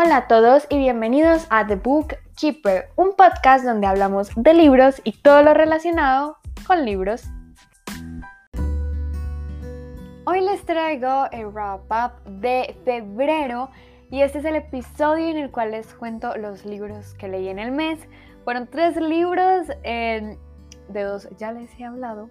Hola a todos y bienvenidos a The Book Keeper, un podcast donde hablamos de libros y todo lo relacionado con libros. Hoy les traigo el wrap up de febrero y este es el episodio en el cual les cuento los libros que leí en el mes. Fueron tres libros, de dos ya les he hablado.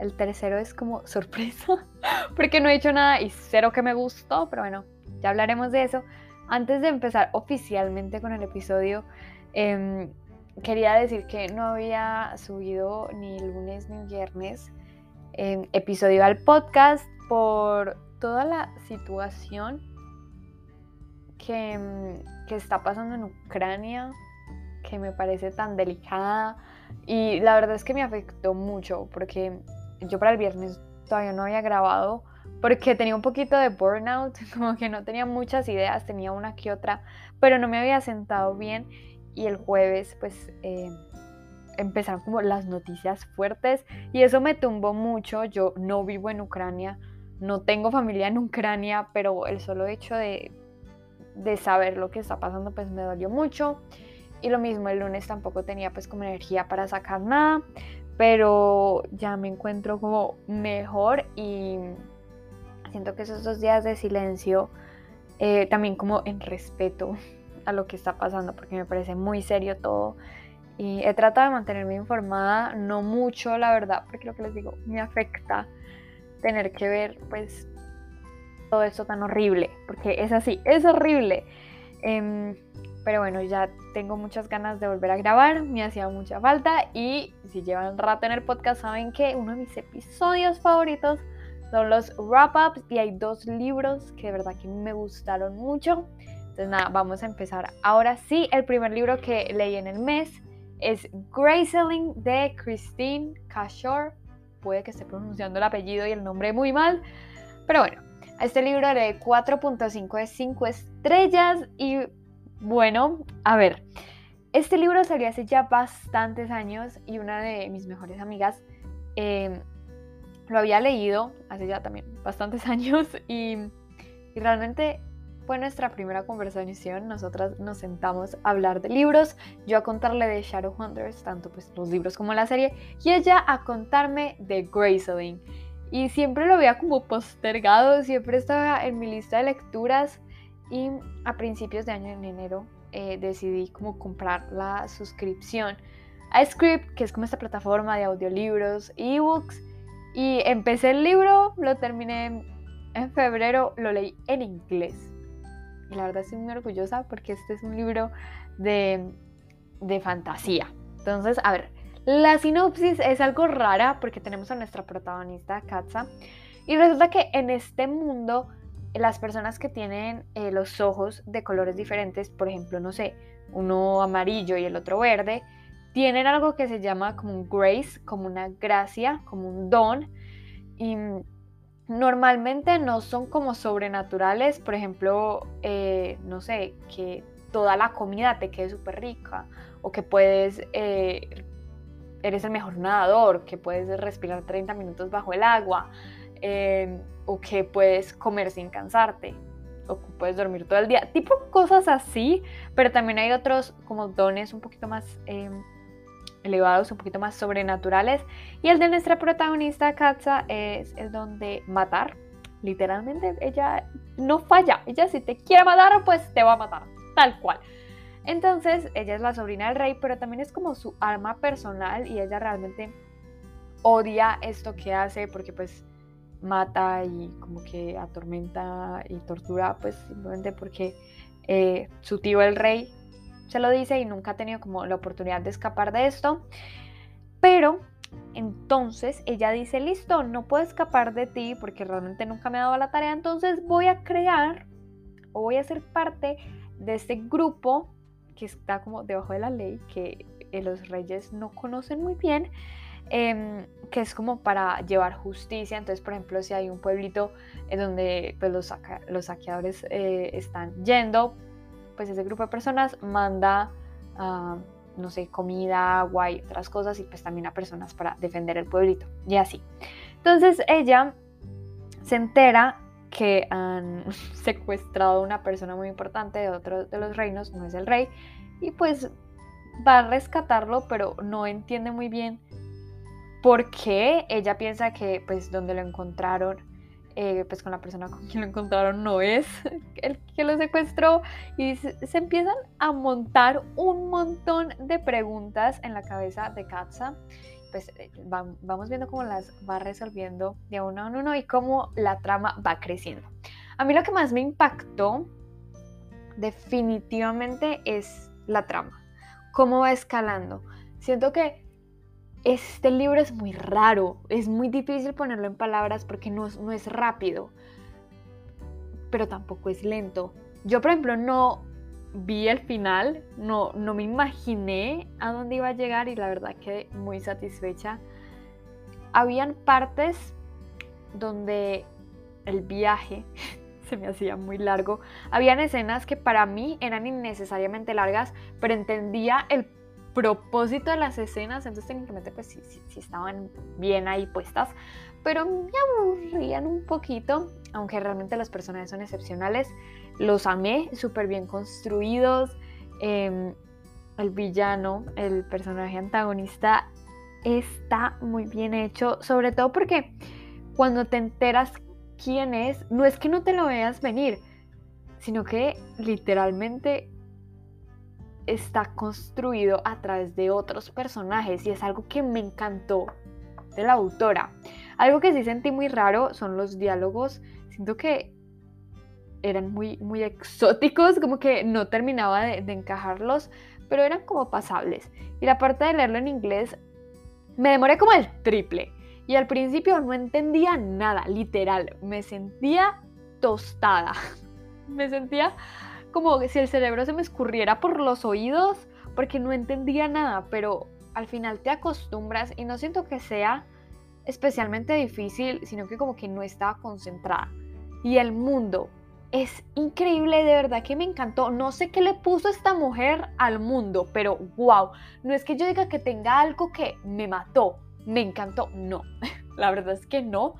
El tercero es como sorpresa porque no he hecho nada y cero que me gustó, pero bueno, ya hablaremos de eso. Antes de empezar oficialmente con el episodio, em, quería decir que no había subido ni lunes ni viernes em, episodio al podcast por toda la situación que, em, que está pasando en Ucrania, que me parece tan delicada. Y la verdad es que me afectó mucho porque yo para el viernes todavía no había grabado porque tenía un poquito de burnout, como que no tenía muchas ideas, tenía una que otra, pero no me había sentado bien y el jueves pues eh, empezaron como las noticias fuertes y eso me tumbó mucho, yo no vivo en Ucrania, no tengo familia en Ucrania, pero el solo hecho de, de saber lo que está pasando pues me dolió mucho. Y lo mismo el lunes tampoco tenía pues como energía para sacar nada, pero ya me encuentro como mejor y siento que esos dos días de silencio, eh, también como en respeto a lo que está pasando, porque me parece muy serio todo. Y he tratado de mantenerme informada, no mucho, la verdad, porque lo que les digo, me afecta tener que ver, pues, todo esto tan horrible, porque es así, es horrible. Em, pero bueno, ya tengo muchas ganas de volver a grabar, me hacía mucha falta y si llevan rato en el podcast saben que uno de mis episodios favoritos son los wrap-ups y hay dos libros que de verdad que me gustaron mucho. Entonces nada, vamos a empezar. Ahora sí, el primer libro que leí en el mes es Graceling de Christine Cashore. Puede que esté pronunciando el apellido y el nombre muy mal, pero bueno, a este libro le 4.5 de 5 estrellas y bueno, a ver, este libro salió hace ya bastantes años y una de mis mejores amigas eh, lo había leído hace ya también bastantes años y, realmente fue nuestra primera conversación. Nosotras nos sentamos a hablar de libros, yo a contarle de Shadowhunters, tanto pues los libros como la serie, y ella a contarme de Graceling. Y siempre lo había como postergado, siempre estaba en mi lista de lecturas y a principios de año, en enero, eh, decidí como comprar la suscripción a Script, que es como esta plataforma de audiolibros, ebooks, y empecé el libro, lo terminé en febrero, lo leí en inglés. Y la verdad estoy muy orgullosa porque este es un libro de, de fantasía. Entonces, a ver, la sinopsis es algo rara porque tenemos a nuestra protagonista, Katza. Y resulta que en este mundo, las personas que tienen eh, los ojos de colores diferentes, por ejemplo, no sé, uno amarillo y el otro verde, tienen algo que se llama como un grace, como una gracia, como un don. Y normalmente no son como sobrenaturales, por ejemplo, eh, no sé, que toda la comida te quede súper rica o que puedes, eh, eres el mejor nadador, que puedes respirar 30 minutos bajo el agua em, o que puedes comer sin cansarte o que puedes dormir todo el día, tipo cosas así, pero también hay otros como dones un poquito más... Elevados, un poquito más sobrenaturales. Y el de nuestra protagonista, Katza, es el donde matar. Literalmente, ella no falla. Ella si te quiere matar, pues te va a matar. Tal cual. Entonces, ella es la sobrina del rey, pero también es como su arma personal y ella realmente odia esto que hace porque pues mata y como que atormenta y tortura pues simplemente porque eh, su tío el rey se lo dice y nunca ha tenido como la oportunidad de escapar de esto. Pero entonces ella dice, listo, no puedo escapar de ti porque realmente nunca me ha dado la tarea, entonces voy a crear o voy a ser parte de este grupo que está como debajo de la ley, que eh, los reyes no conocen muy bien, em, que es como para llevar justicia. Entonces, por ejemplo, si hay un pueblito en donde pues, los, los saqueadores eh, están yendo, pues ese grupo de personas manda, ah, no sé, comida, agua y otras cosas y pues también a personas para defender el pueblito y así. Entonces ella se entera que han secuestrado a una persona muy importante de otro de los reinos, no es el rey, y pues va a rescatarlo, pero no entiende muy bien por qué ella piensa que pues donde lo encontraron, eh, pues con la persona con quien lo encontraron no es el que lo secuestró y se, empiezan a montar un montón de preguntas en la cabeza de Katza. Pues eh, vamos viendo cómo las va resolviendo de uno en uno y cómo la trama va creciendo. A mí lo que más me impactó definitivamente es la trama cómo va escalando. Siento que este libro es muy raro, es muy difícil ponerlo en palabras porque no, no es rápido, pero tampoco es lento. Yo, por ejemplo, no vi el final, no, no me imaginé a dónde iba a llegar y la verdad quedé muy satisfecha. Habían partes donde el viaje se me hacía muy largo. Habían escenas que para mí eran innecesariamente largas, pero entendía el propósito de las escenas, entonces técnicamente pues sí, sí, estaban bien ahí puestas, pero me aburrían un poquito, aunque realmente los personajes son excepcionales. Los amé, súper bien construidos. Em, el villano, el personaje antagonista, está muy bien hecho, sobre todo porque cuando te enteras quién es, no es que no te lo veas venir, sino que literalmente está construido a través de otros personajes y es algo que me encantó de la autora. Algo que sí sentí muy raro son los diálogos. Siento que eran muy, muy exóticos, como que no terminaba de, de encajarlos, pero eran como pasables. Y la parte de leerlo en inglés me demoré como el triple. Y al principio no entendía nada, literal, me sentía tostada. me sentía como si el cerebro se me escurriera por los oídos porque no entendía nada, pero al final te acostumbras y no siento que sea especialmente difícil, sino que como que no estaba concentrada. Y el mundo es increíble, de verdad que me encantó. No sé qué le puso esta mujer al mundo, pero wow, no es que yo diga que tenga algo que me mató, me encantó. No, la verdad es que no.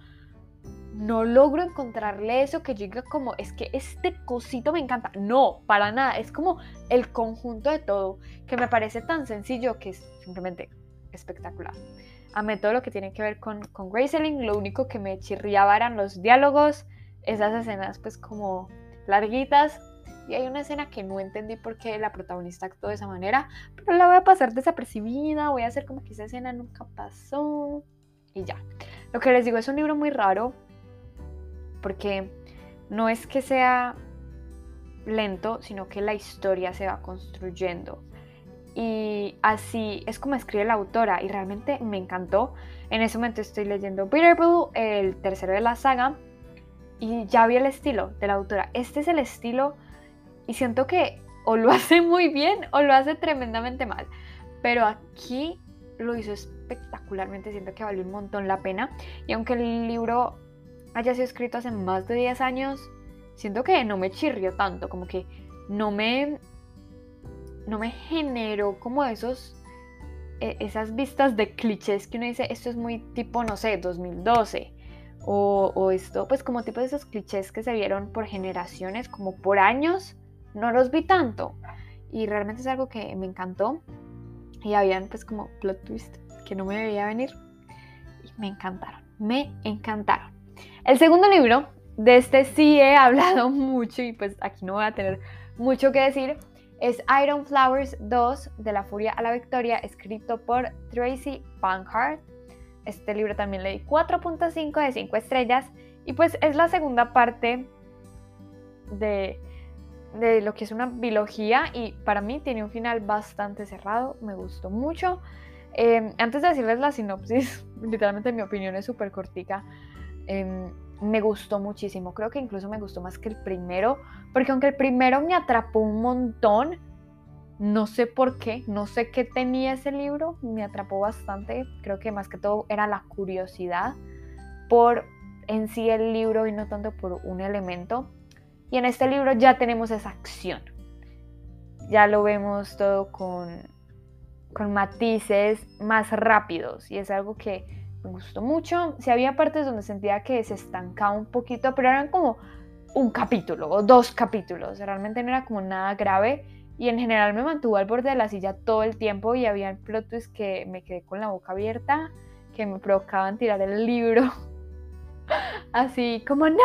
No logro encontrarle eso que diga como, es que este cosito me encanta. No, para nada. Es como el conjunto de todo, que me parece tan sencillo que es simplemente espectacular. Amé todo lo que tiene que ver con, con Graceling. Lo único que me chirriaba eran los diálogos, esas escenas pues como larguitas, y hay una escena que no entendí por qué la protagonista actuó de esa manera, pero la voy a pasar desapercibida, voy a hacer como que esa escena nunca pasó y ya. Lo que les digo es un libro muy raro porque no es que sea lento, sino que la historia se va construyendo. Y así es como escribe la autora y realmente me encantó. En ese momento estoy leyendo Bitterblue, el tercero de la saga, y ya vi el estilo de la autora. Este es el estilo y siento que o lo hace muy bien o lo hace tremendamente mal. Pero aquí lo hizo espectacularmente, siento que valió un montón la pena. Y aunque el libro haya sido escrito hace más de 10 años, siento que no me chirrió tanto, como que no me, no me generó como esos, e, esas vistas de clichés que uno dice, esto es muy tipo, no sé, 2012. O, esto, pues como tipo de esos clichés que se vieron por generaciones, como por años no los vi tanto. Y realmente es algo que me encantó. Y habían pues como plot twist que no me veía venir. Y me encantaron, me encantaron. El segundo libro, de este sí he hablado mucho y pues aquí no voy a tener mucho que decir. Es Iron Flowers 2, de la furia a la victoria, escrito por Tracy Pankhart. Este libro también le di 4.5 de 5 estrellas. Y pues es la segunda parte de de lo que es una biología y para mí tiene un final bastante cerrado, me gustó mucho. Em, antes de decirles la sinopsis, literalmente mi opinión es súper cortica, em, me gustó muchísimo, creo que incluso me gustó más que el primero, porque aunque el primero me atrapó un montón, no sé por qué, no sé qué tenía ese libro, me atrapó bastante, creo que más que todo era la curiosidad por en sí el libro y no tanto por un elemento. Y en este libro ya tenemos esa acción. Ya lo vemos todo con, con matices más rápidos y es algo que me gustó mucho. Si había partes donde sentía que se estancaba un poquito, pero eran como un capítulo o dos capítulos. Realmente no era como nada grave. Y en general me mantuvo al borde de la silla todo el tiempo y había plot twists que me quedé con la boca abierta, que me provocaban tirar el libro. Así como, no,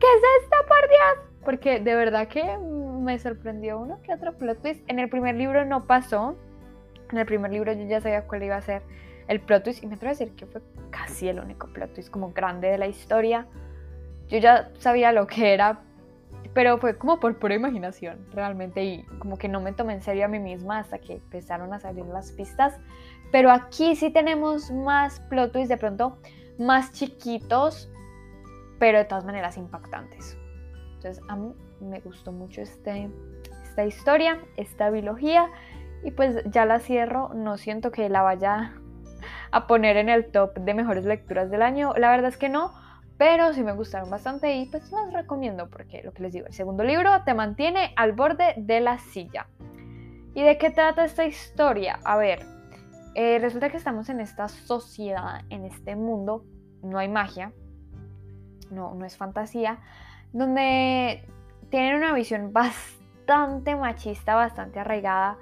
¿qué es esto, por Dios? Porque de verdad que me sorprendió uno que otro plot twist. En el primer libro no pasó. En el primer libro yo ya sabía cuál iba a ser el plot twist y me atrevo a decir que fue casi el único plot twist como grande de la historia. Yo ya sabía lo que era, pero fue como por pura imaginación realmente y como que no me tomé en serio a mí misma hasta que empezaron a salir las pistas. Pero aquí sí tenemos más plot twists de pronto más chiquitos, pero de todas maneras impactantes. Entonces a mí me gustó mucho este, esta historia, esta biología y pues ya la cierro, no siento que la vaya a poner en el top de mejores lecturas del año, la verdad es que no, pero sí me gustaron bastante y pues las recomiendo porque lo que les digo, el segundo libro te mantiene al borde de la silla. ¿Y de qué trata esta historia? A ver, eh, resulta que estamos en esta sociedad, en este mundo, no hay magia, no, no es fantasía, donde tienen una visión bastante machista, bastante arraigada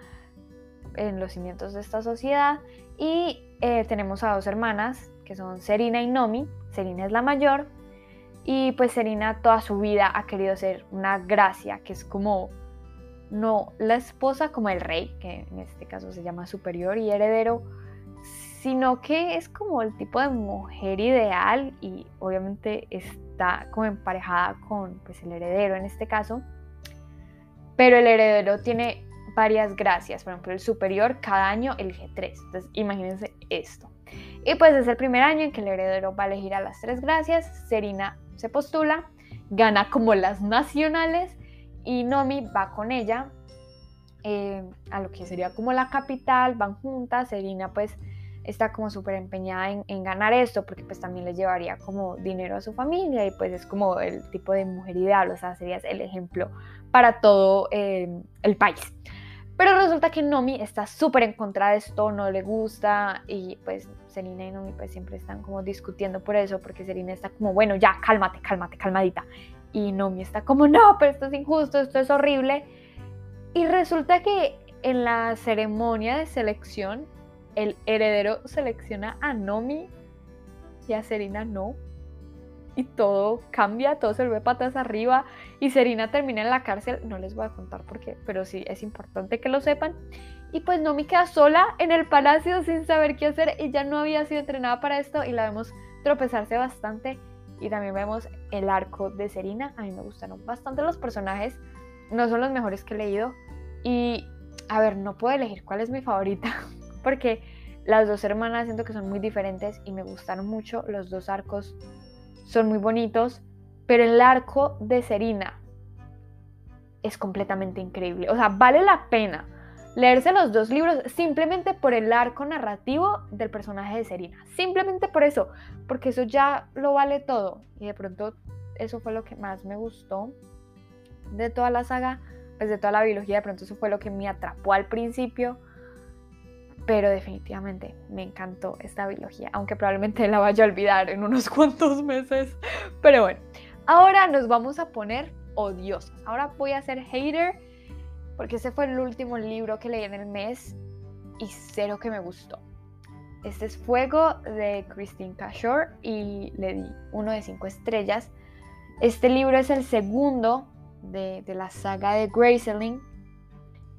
en los cimientos de esta sociedad. Y eh, tenemos a dos hermanas, que son Serina y Nomi. Serina es la mayor. Y pues Serina toda su vida ha querido ser una gracia, que es como, no la esposa como el rey, que en este caso se llama superior y heredero, sino que es como el tipo de mujer ideal y obviamente está como emparejada con pues, el heredero en este caso. Pero el heredero tiene varias gracias, por ejemplo el superior cada año elige tres, entonces imagínense esto. Y pues es el primer año en que el heredero va a elegir a las tres gracias, Serina se postula, gana como las nacionales y Nomi va con ella eh, a lo que sería como la capital, van juntas, Serina pues está como súper empeñada en, ganar esto porque pues también le llevaría como dinero a su familia y pues es como el tipo de mujer ideal, o sea, sería el ejemplo para todo eh, el país. Pero resulta que Nomi está súper en contra de esto, no le gusta y pues Serena y Nomi pues siempre están como discutiendo por eso porque Serena está como, bueno, ya, cálmate, cálmate, calmadita. Y Nomi está como, no, pero esto es injusto, esto es horrible. Y resulta que en la ceremonia de selección el heredero selecciona a Nomi y a Serena no. Y todo cambia, todo se vuelve patas arriba y Serena termina en la cárcel. No les voy a contar por qué, pero sí es importante que lo sepan. Y pues Nomi queda sola en el palacio sin saber qué hacer. ya no había sido entrenada para esto y la vemos tropezarse bastante. Y también vemos el arco de Serena. A mí me gustaron bastante los personajes. No son los mejores que he leído. Y a ver, no puedo elegir cuál es mi favorita. porque las dos hermanas siento que son muy diferentes y me gustaron mucho. Los dos arcos son muy bonitos, pero el arco de Serina es completamente increíble. O sea, vale la pena leerse los dos libros simplemente por el arco narrativo del personaje de Serina. Simplemente por eso, porque eso ya lo vale todo. Y de pronto eso fue lo que más me gustó de toda la saga, pues de toda la biología, de pronto eso fue lo que me atrapó al principio pero definitivamente me encantó esta biología, aunque probablemente la vaya a olvidar en unos cuantos meses. Pero bueno, ahora nos vamos a poner odiosas. Ahora voy a ser hater, porque ese fue el último libro que leí en el mes y cero que me gustó. Este es Fuego de Christine Cashore y le di uno de cinco estrellas. Este libro es el segundo de, de la saga de Graceling.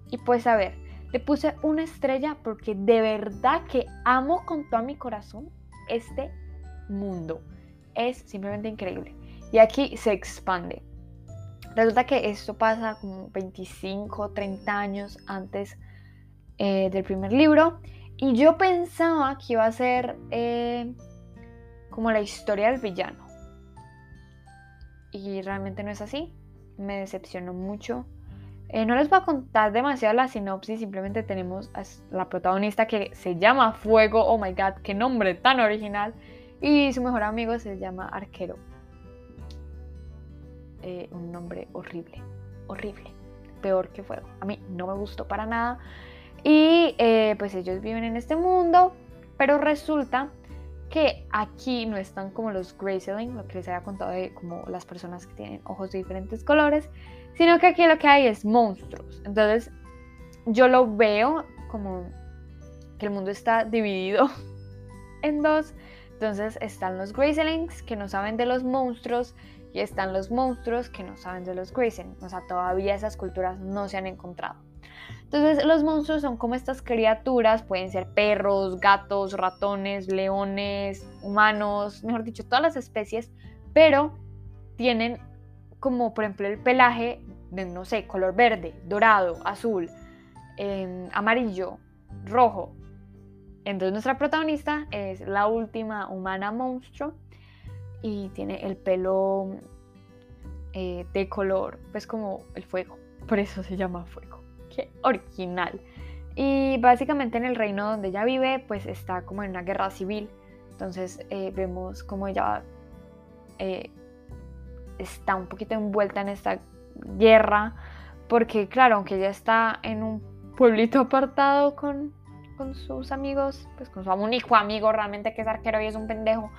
Y pues a ver, le puse una estrella porque de verdad que amo con todo mi corazón este mundo. Es simplemente increíble. Y aquí se expande. Resulta que esto pasa como 25, 30 años antes eh, del primer libro. Y yo pensaba que iba a ser eh, como la historia del villano. Y realmente no es así. Me decepcionó mucho. Eh, no les voy a contar demasiado la sinopsis, simplemente tenemos a la protagonista que se llama Fuego, oh my god, qué nombre tan original, y su mejor amigo se llama Arquero. Eh, un nombre horrible, horrible, peor que Fuego. A mí no me gustó para nada. Y eh, pues ellos viven en este mundo, pero resulta que aquí no están como los Graceling, lo que les había contado de como las personas que tienen ojos de diferentes colores, sino que aquí lo que hay es monstruos. Entonces, yo lo veo como que el mundo está dividido en dos. Entonces están los Gracelings que no saben de los monstruos y están los monstruos que no saben de los Gracelings. O sea, todavía esas culturas no se han encontrado. Entonces los monstruos son como estas criaturas, pueden ser perros, gatos, ratones, leones, humanos, mejor dicho, todas las especies, pero tienen como por ejemplo el pelaje de, no sé, color verde, dorado, azul, em, amarillo, rojo. Entonces nuestra protagonista es la última humana monstruo y tiene el pelo eh, de color, pues como el fuego, por eso se llama fuego original. Y básicamente en el reino donde ella vive, pues está como en una guerra civil. Entonces eh, vemos como ella eh, está un poquito envuelta en esta guerra. Porque claro, aunque ella está en un pueblito apartado con, con sus amigos, pues con su único amigo realmente que es arquero y es un pendejo,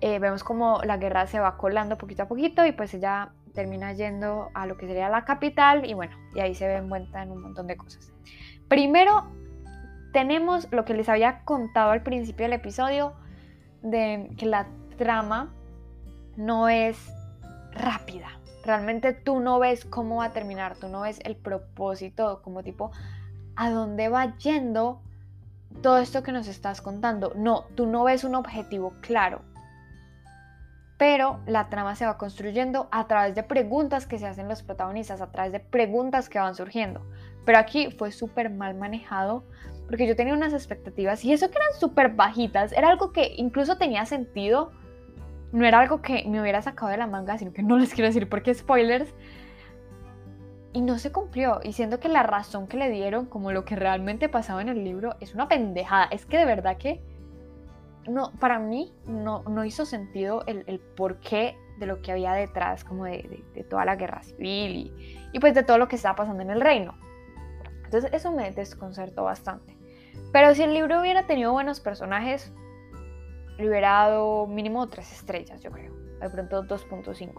eh, vemos como la guerra se va colando poquito a poquito y pues ella termina yendo a lo que sería la capital y bueno, y ahí se ve envuelta en un montón de cosas. Primero tenemos lo que les había contado al principio del episodio, de que la trama no es rápida. Realmente tú no ves cómo va a terminar, tú no ves el propósito, como tipo, a dónde va yendo todo esto que nos estás contando. No, tú no ves un objetivo claro pero la trama se va construyendo a través de preguntas que se hacen los protagonistas, a través de preguntas que van surgiendo. Pero aquí fue súper mal manejado porque yo tenía unas expectativas y eso que eran súper bajitas, era algo que incluso tenía sentido, no era algo que me hubiera sacado de la manga, sino que no les quiero decir porque spoilers. Y no se cumplió, y siento que la razón que le dieron, como lo que realmente pasaba en el libro, es una pendejada. Es que de verdad que no, para mí no, no hizo sentido el, el, porqué de lo que había detrás, como de, de, toda la guerra civil y, y, pues de todo lo que estaba pasando en el reino. Entonces eso me desconcertó bastante. Pero si el libro hubiera tenido buenos personajes, le hubiera dado mínimo tres estrellas, yo creo. De pronto 2.5.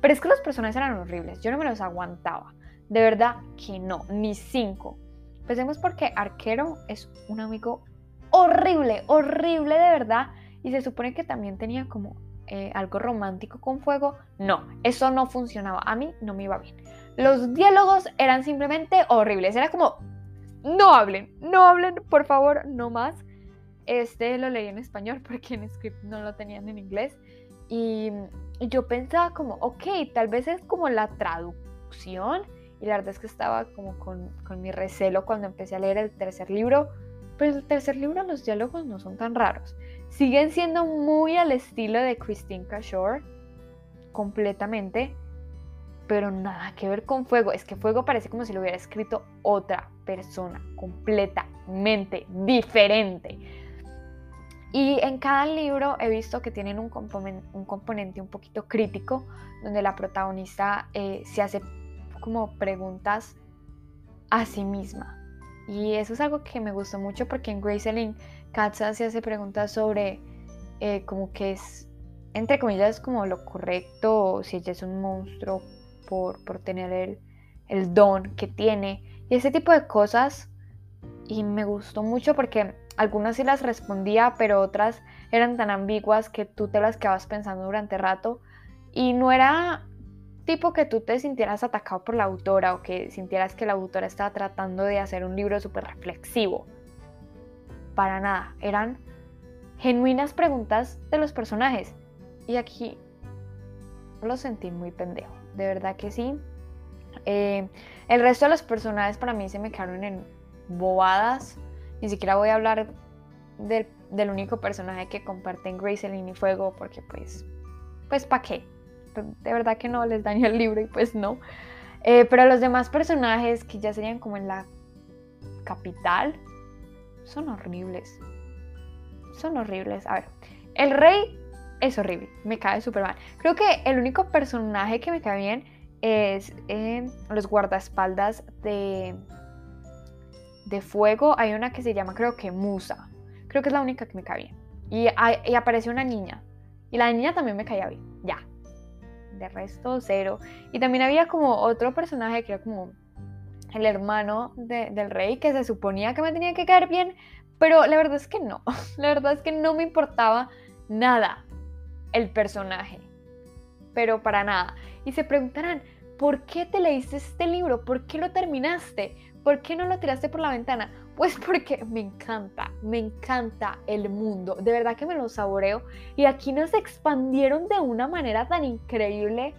Pero es que los personajes eran horribles, yo no me los aguantaba. De verdad que no, ni 5. Pensemos porque Arquero es un amigo horrible, horrible de verdad. Y se supone que también tenía como eh, algo romántico con fuego. No, eso no funcionaba. A mí no me iba bien. Los diálogos eran simplemente horribles. Era como, no hablen, no hablen, por favor, no más. Este lo leí en español porque en script no lo tenían en inglés. Y, yo pensaba como, ok, tal vez es como la traducción. Y la verdad es que estaba como con, con mi recelo cuando empecé a leer el tercer libro pero en el tercer libro los diálogos no son tan raros. Siguen siendo muy al estilo de Christine Cashore, completamente, pero nada que ver con Fuego. Es que Fuego parece como si lo hubiera escrito otra persona, completamente diferente. Y en cada libro he visto que tienen un, un componente un poquito crítico, donde la protagonista eh, se hace como preguntas a sí misma. Y eso es algo que me gustó mucho porque en Graceling Katza se hace preguntas sobre eh, como que es, entre comillas, como lo correcto, si ella es un monstruo por, por tener el, el don que tiene. Y ese tipo de cosas. Y me gustó mucho porque algunas sí las respondía, pero otras eran tan ambiguas que tú te las quedabas pensando durante rato. Y no era tipo que tú te sintieras atacado por la autora o que sintieras que la autora estaba tratando de hacer un libro súper reflexivo. Para nada, eran genuinas preguntas de los personajes. Y aquí lo sentí muy pendejo, de verdad que sí. Eh, el resto de los personajes para mí se me quedaron en bobadas. Ni siquiera voy a hablar del, único personaje que comparten Graceline y Fuego porque pues, pues ¿para qué? De verdad que no les daño el libro y pues no. Eh, pero los demás personajes que ya serían como en la capital son horribles. Son horribles. A ver, el rey es horrible, me cae súper mal. Creo que el único personaje que me cae bien es los guardaespaldas de, de fuego. Hay una que se llama, creo que Musa. Creo que es la única que me cae bien. Y, y apareció una niña. Y la niña también me caía bien. Ya. De resto, cero. Y también había como otro personaje que era como el hermano del rey que se suponía que me tenía que caer bien. Pero la verdad es que no. La verdad es que no me importaba nada el personaje. Pero para nada. Y se preguntarán, ¿por qué te leíste este libro? ¿Por qué lo terminaste? ¿Por qué no lo tiraste por la ventana? Pues porque me encanta, me encanta el mundo. De verdad que me lo saboreo. Y aquí nos expandieron de una manera tan increíble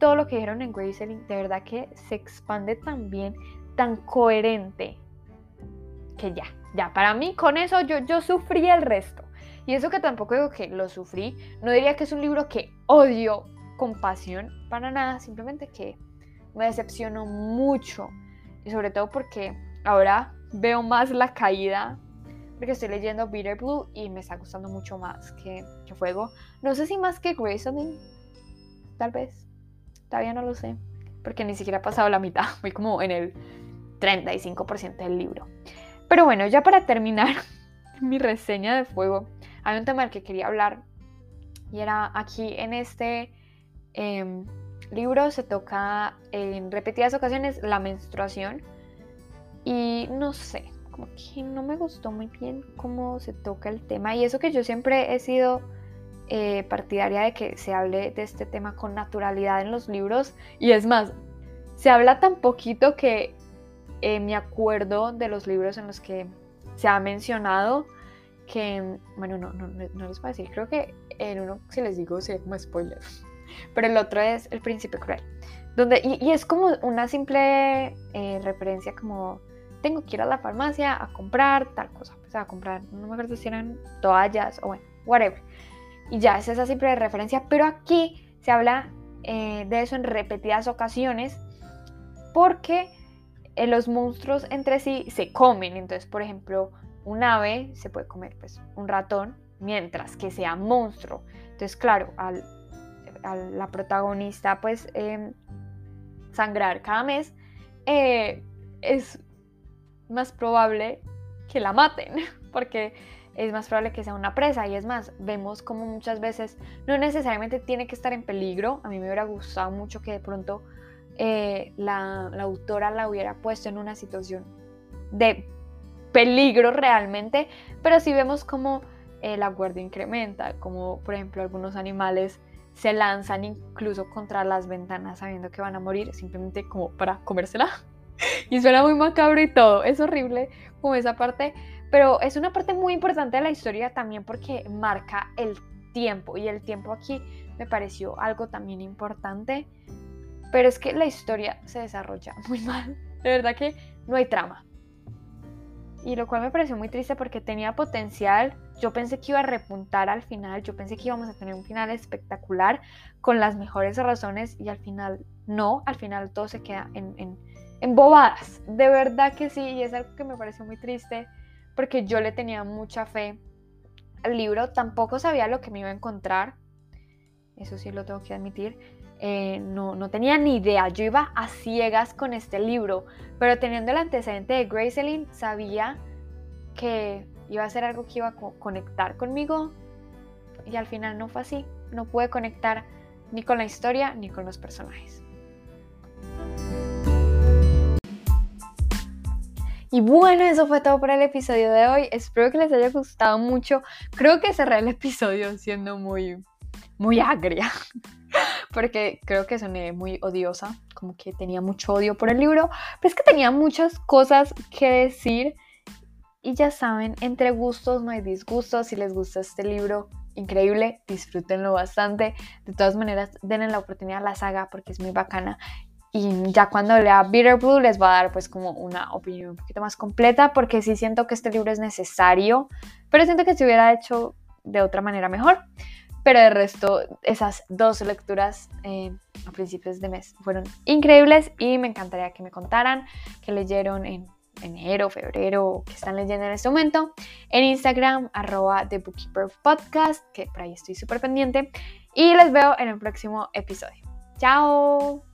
todo lo que dijeron en Graceling. De verdad que se expande tan bien, tan coherente. Que ya, ya, para mí con eso yo, yo sufrí el resto. Y eso que tampoco digo que lo sufrí, no diría que es un libro que odio con pasión, para nada, simplemente que me decepcionó mucho. Y sobre todo porque ahora veo más la caída, porque estoy leyendo Bitter Blue y me está gustando mucho más que, Fuego. No sé si más que Graceling, tal vez, todavía no lo sé, porque ni siquiera ha pasado la mitad, voy como en el 35% del libro. Pero bueno, ya para terminar mi reseña de Fuego, hay un tema del que quería hablar y era aquí en este em, libro se toca en repetidas ocasiones la menstruación y no sé, como que no me gustó muy bien cómo se toca el tema. Y eso que yo siempre he sido eh, partidaria de que se hable de este tema con naturalidad en los libros. Y es más, se habla tan poquito que eh, me acuerdo de los libros en los que se ha mencionado que, bueno, no, no, no les voy a decir, creo que en uno, si les digo, sería como spoiler, pero el otro es El Príncipe Cruel, donde, y, es como una simple eh, referencia como, tengo que ir a la farmacia a comprar tal cosa, pues a comprar, no me acuerdo si eran toallas o bueno, whatever, y ya es esa simple referencia, pero aquí se habla eh, de eso en repetidas ocasiones, porque eh, los monstruos entre sí se comen, entonces, por ejemplo, un ave se puede comer pues un ratón, mientras que sea monstruo. Entonces, claro, al, la protagonista pues em, sangrar cada mes, eh, es más probable que la maten, porque es más probable que sea una presa. Y es más, vemos como muchas veces no necesariamente tiene que estar en peligro. A mí me hubiera gustado mucho que de pronto eh, la, la autora la hubiera puesto en una situación de peligro realmente, pero si vemos como eh, la guardia incrementa, como por ejemplo algunos animales se lanzan incluso contra las ventanas sabiendo que van a morir simplemente como para comérsela. y suena muy macabro y todo, es horrible como esa parte, pero es una parte muy importante de la historia también porque marca el tiempo y el tiempo aquí me pareció algo también importante, pero es que la historia se desarrolla muy mal, de verdad que no hay trama, y lo cual me pareció muy triste porque tenía potencial. Yo pensé que iba a repuntar al final, yo pensé que íbamos a tener un final espectacular con las mejores razones y al final no, al final todo se queda en, bobadas. De verdad que sí, y es algo que me pareció muy triste porque yo le tenía mucha fe al libro, tampoco sabía lo que me iba a encontrar, eso sí lo tengo que admitir. Eh, no, no, tenía ni idea, yo iba a ciegas con este libro, pero teniendo el antecedente de Graceline, sabía que iba a ser algo que iba a conectar conmigo y al final no fue así, no pude conectar ni con la historia ni con los personajes. Y bueno, eso fue todo por el episodio de hoy. Espero que les haya gustado mucho. Creo que cerré el episodio siendo muy, muy agria porque creo que soné muy odiosa, como que tenía mucho odio por el libro, pero es que tenía muchas cosas que decir y ya saben, entre gustos no hay disgustos, si les gusta este libro, increíble, disfrútenlo bastante, de todas maneras denle la oportunidad a la saga porque es muy bacana y ya cuando lea Bitter Blue les va a dar pues como una opinión un poquito más completa porque sí siento que este libro es necesario, pero siento que se hubiera hecho de otra manera mejor. Pero de resto, esas dos lecturas eh, a principios de mes fueron increíbles y me encantaría que me contaran que leyeron en enero, febrero, que están leyendo en este momento. En Instagram, arroba The Bookkeeper Podcast, que por ahí estoy súper pendiente. Y les veo en el próximo episodio. ¡Chao!